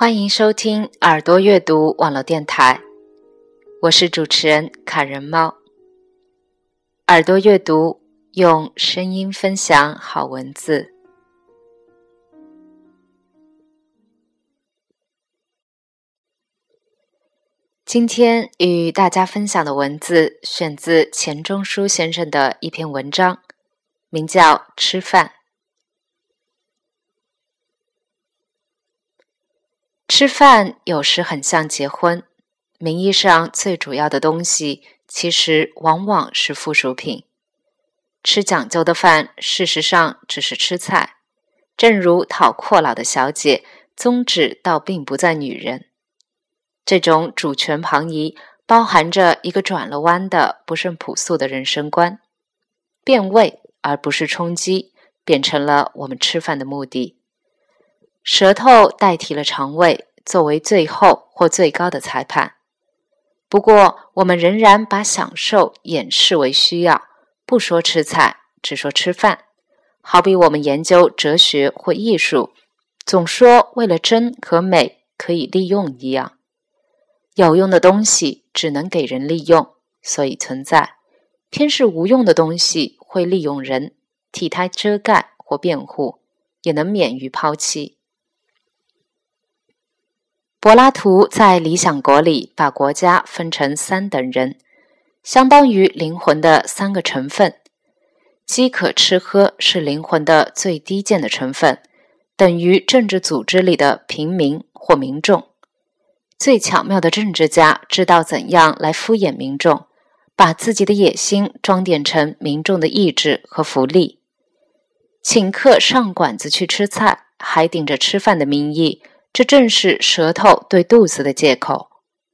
欢迎收听耳朵阅读网络电台，我是主持人卡人猫。耳朵阅读用声音分享好文字。今天与大家分享的文字选自钱钟书先生的一篇文章，名叫《吃饭》。吃饭有时很像结婚，名义上最主要的东西，其实往往是附属品。吃讲究的饭，事实上只是吃菜。正如讨阔佬的小姐，宗旨倒并不在女人。这种主权旁移，包含着一个转了弯的不甚朴素的人生观：变味而不是充饥，变成了我们吃饭的目的。舌头代替了肠胃，作为最后或最高的裁判。不过，我们仍然把享受掩饰为需要，不说吃菜，只说吃饭。好比我们研究哲学或艺术，总说为了真和美可以利用一样。有用的东西只能给人利用，所以存在；偏是无用的东西会利用人，替他遮盖或辩护，也能免于抛弃。柏拉图在《理想国》里把国家分成三等人，相当于灵魂的三个成分。饥渴吃喝是灵魂的最低贱的成分，等于政治组织里的平民或民众。最巧妙的政治家知道怎样来敷衍民众，把自己的野心装点成民众的意志和福利。请客上馆子去吃菜，还顶着吃饭的名义。这正是舌头对肚子的借口，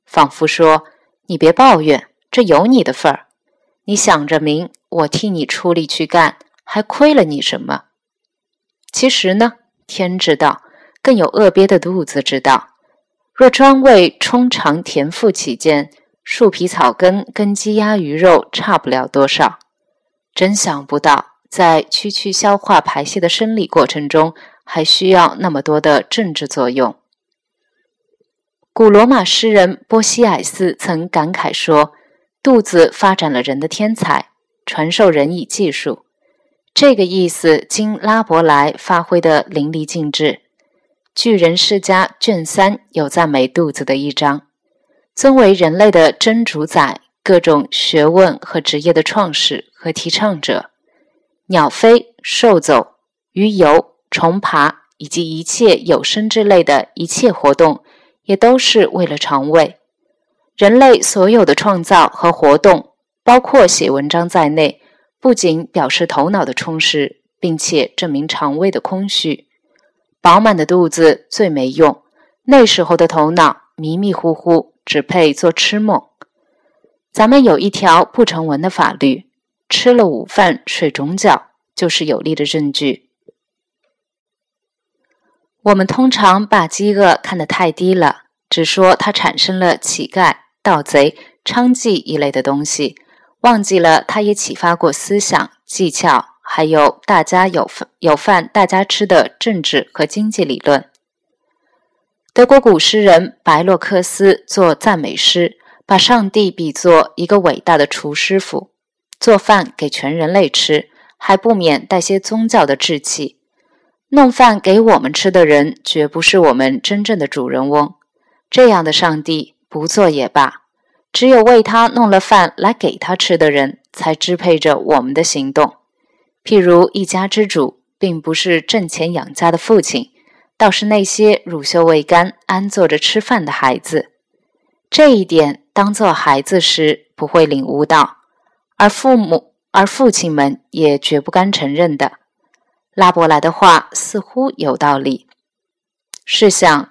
仿佛说：“你别抱怨，这有你的份儿。你想着明，我替你出力去干，还亏了你什么？”其实呢，天知道，更有饿瘪的肚子知道。若专为充肠填腹起见，树皮草根跟鸡鸭鱼肉差不了多少。真想不到，在区区消化排泄的生理过程中。还需要那么多的政治作用。古罗马诗人波西埃斯曾感慨说：“肚子发展了人的天才，传授人以技术。”这个意思经拉伯莱发挥得淋漓尽致。《巨人世家》卷三有赞美肚子的一章，尊为人类的真主宰，各种学问和职业的创始和提倡者，鸟飞、兽走、鱼游。虫爬以及一切有生之类的一切活动，也都是为了肠胃。人类所有的创造和活动，包括写文章在内，不仅表示头脑的充实，并且证明肠胃的空虚。饱满的肚子最没用，那时候的头脑迷迷糊糊，只配做痴梦。咱们有一条不成文的法律：吃了午饭睡中觉，就是有力的证据。我们通常把饥饿看得太低了，只说它产生了乞丐、盗贼、娼妓一类的东西，忘记了它也启发过思想、技巧，还有大家有饭有饭大家吃的政治和经济理论。德国古诗人白洛克斯做赞美诗，把上帝比作一个伟大的厨师傅，做饭给全人类吃，还不免带些宗教的志气。弄饭给我们吃的人，绝不是我们真正的主人翁。这样的上帝不做也罢，只有为他弄了饭来给他吃的人，才支配着我们的行动。譬如一家之主，并不是挣钱养家的父亲，倒是那些乳臭未干、安坐着吃饭的孩子。这一点，当做孩子时不会领悟到，而父母、而父亲们也绝不甘承认的。拉伯莱的话似乎有道理。试想，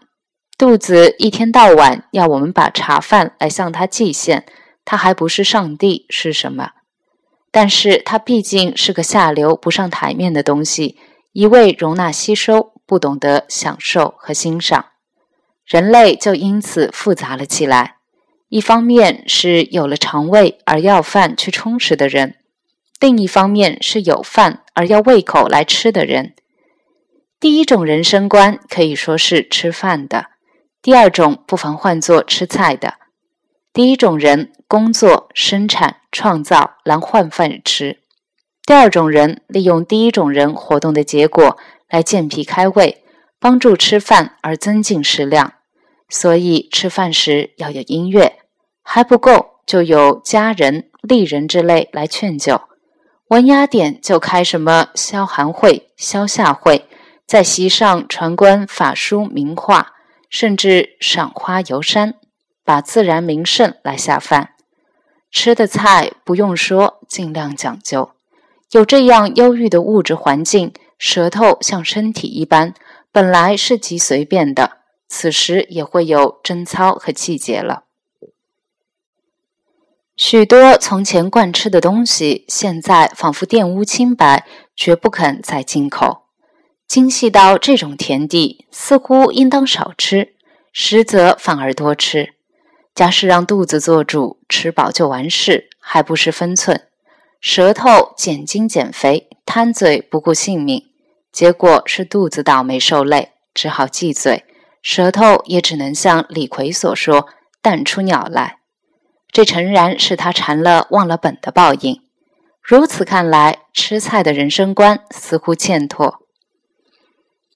肚子一天到晚要我们把茶饭来向他祭献，他还不是上帝是什么？但是他毕竟是个下流不上台面的东西，一味容纳吸收，不懂得享受和欣赏，人类就因此复杂了起来。一方面是有了肠胃而要饭去充实的人。另一方面是有饭而要胃口来吃的人。第一种人生观可以说是吃饭的，第二种不妨换作吃菜的。第一种人工作、生产、创造来换饭吃；第二种人利用第一种人活动的结果来健脾开胃，帮助吃饭而增进食量。所以吃饭时要有音乐，还不够就有佳人、丽人之类来劝酒。文雅点就开什么消寒会、消夏会，在席上传观法书名画，甚至赏花游山，把自然名胜来下饭。吃的菜不用说，尽量讲究。有这样忧郁的物质环境，舌头像身体一般，本来是极随便的，此时也会有贞操和气节了。许多从前惯吃的东西，现在仿佛玷污清白，绝不肯再进口。精细到这种田地，似乎应当少吃，实则反而多吃。假使让肚子做主，吃饱就完事，还不失分寸。舌头减精减肥，贪嘴不顾性命，结果是肚子倒霉受累，只好忌嘴，舌头也只能像李逵所说：“淡出鸟来。”这诚然是他馋了忘了本的报应。如此看来，吃菜的人生观似乎欠妥。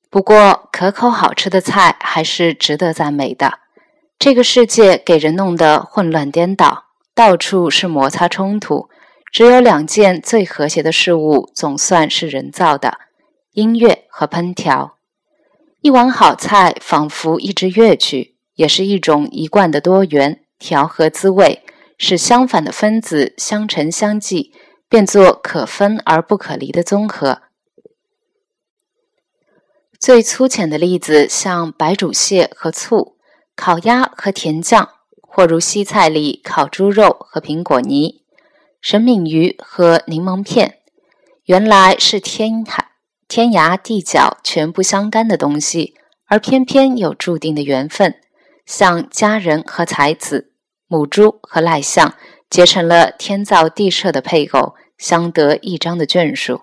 不过，可口好吃的菜还是值得赞美的。这个世界给人弄得混乱颠倒，到处是摩擦冲突，只有两件最和谐的事物，总算是人造的：音乐和烹调。一碗好菜，仿佛一支乐曲，也是一种一贯的多元调和滋味。使相反的分子相乘相济，变作可分而不可离的综合。最粗浅的例子，像白煮蟹和醋，烤鸭和甜酱，或如西菜里烤猪肉和苹果泥，神敏鱼和柠檬片，原来是天海天涯地角全不相干的东西，而偏偏有注定的缘分，像佳人和才子。母猪和赖象结成了天造地设的配偶，相得益彰的眷属。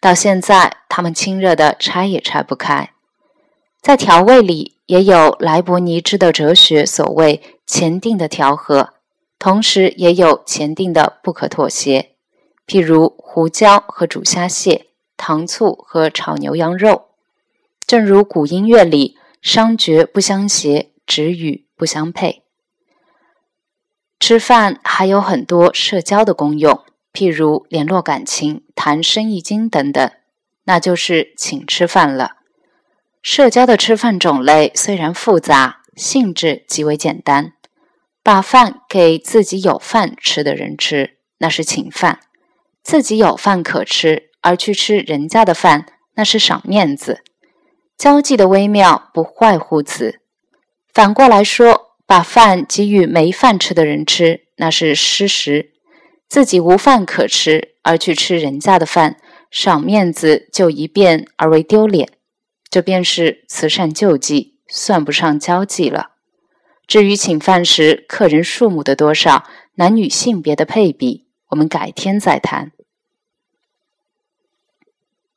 到现在，他们亲热的拆也拆不开。在调味里，也有莱博尼兹的哲学所谓前定的调和，同时也有前定的不可妥协。譬如胡椒和煮虾蟹，糖醋和炒牛羊肉。正如古音乐里，商角不相携，止语不相配。吃饭还有很多社交的功用，譬如联络感情、谈生意经等等，那就是请吃饭了。社交的吃饭种类虽然复杂，性质极为简单。把饭给自己有饭吃的人吃，那是请饭；自己有饭可吃而去吃人家的饭，那是赏面子。交际的微妙不外乎此。反过来说。把饭给予没饭吃的人吃，那是失食；自己无饭可吃而去吃人家的饭，赏面子就一变而为丢脸，这便是慈善救济，算不上交际了。至于请饭时客人数目的多少、男女性别的配比，我们改天再谈。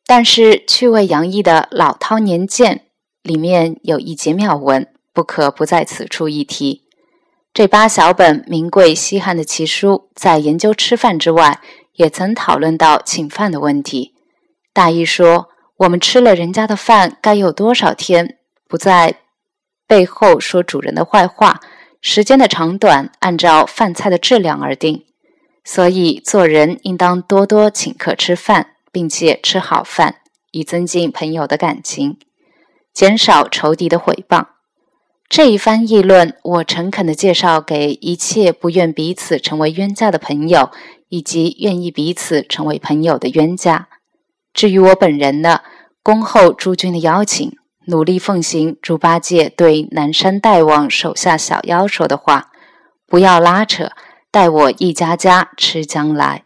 但是趣味洋溢的《老饕年鉴》里面有一节妙文。不可不在此处一提。这八小本名贵稀罕的奇书，在研究吃饭之外，也曾讨论到请饭的问题。大意说，我们吃了人家的饭，该有多少天不在背后说主人的坏话？时间的长短，按照饭菜的质量而定。所以，做人应当多多请客吃饭，并且吃好饭，以增进朋友的感情，减少仇敌的毁谤。这一番议论，我诚恳地介绍给一切不愿彼此成为冤家的朋友，以及愿意彼此成为朋友的冤家。至于我本人呢，恭候诸君的邀请，努力奉行猪八戒对南山大王手下小妖说的话：不要拉扯，待我一家家吃将来。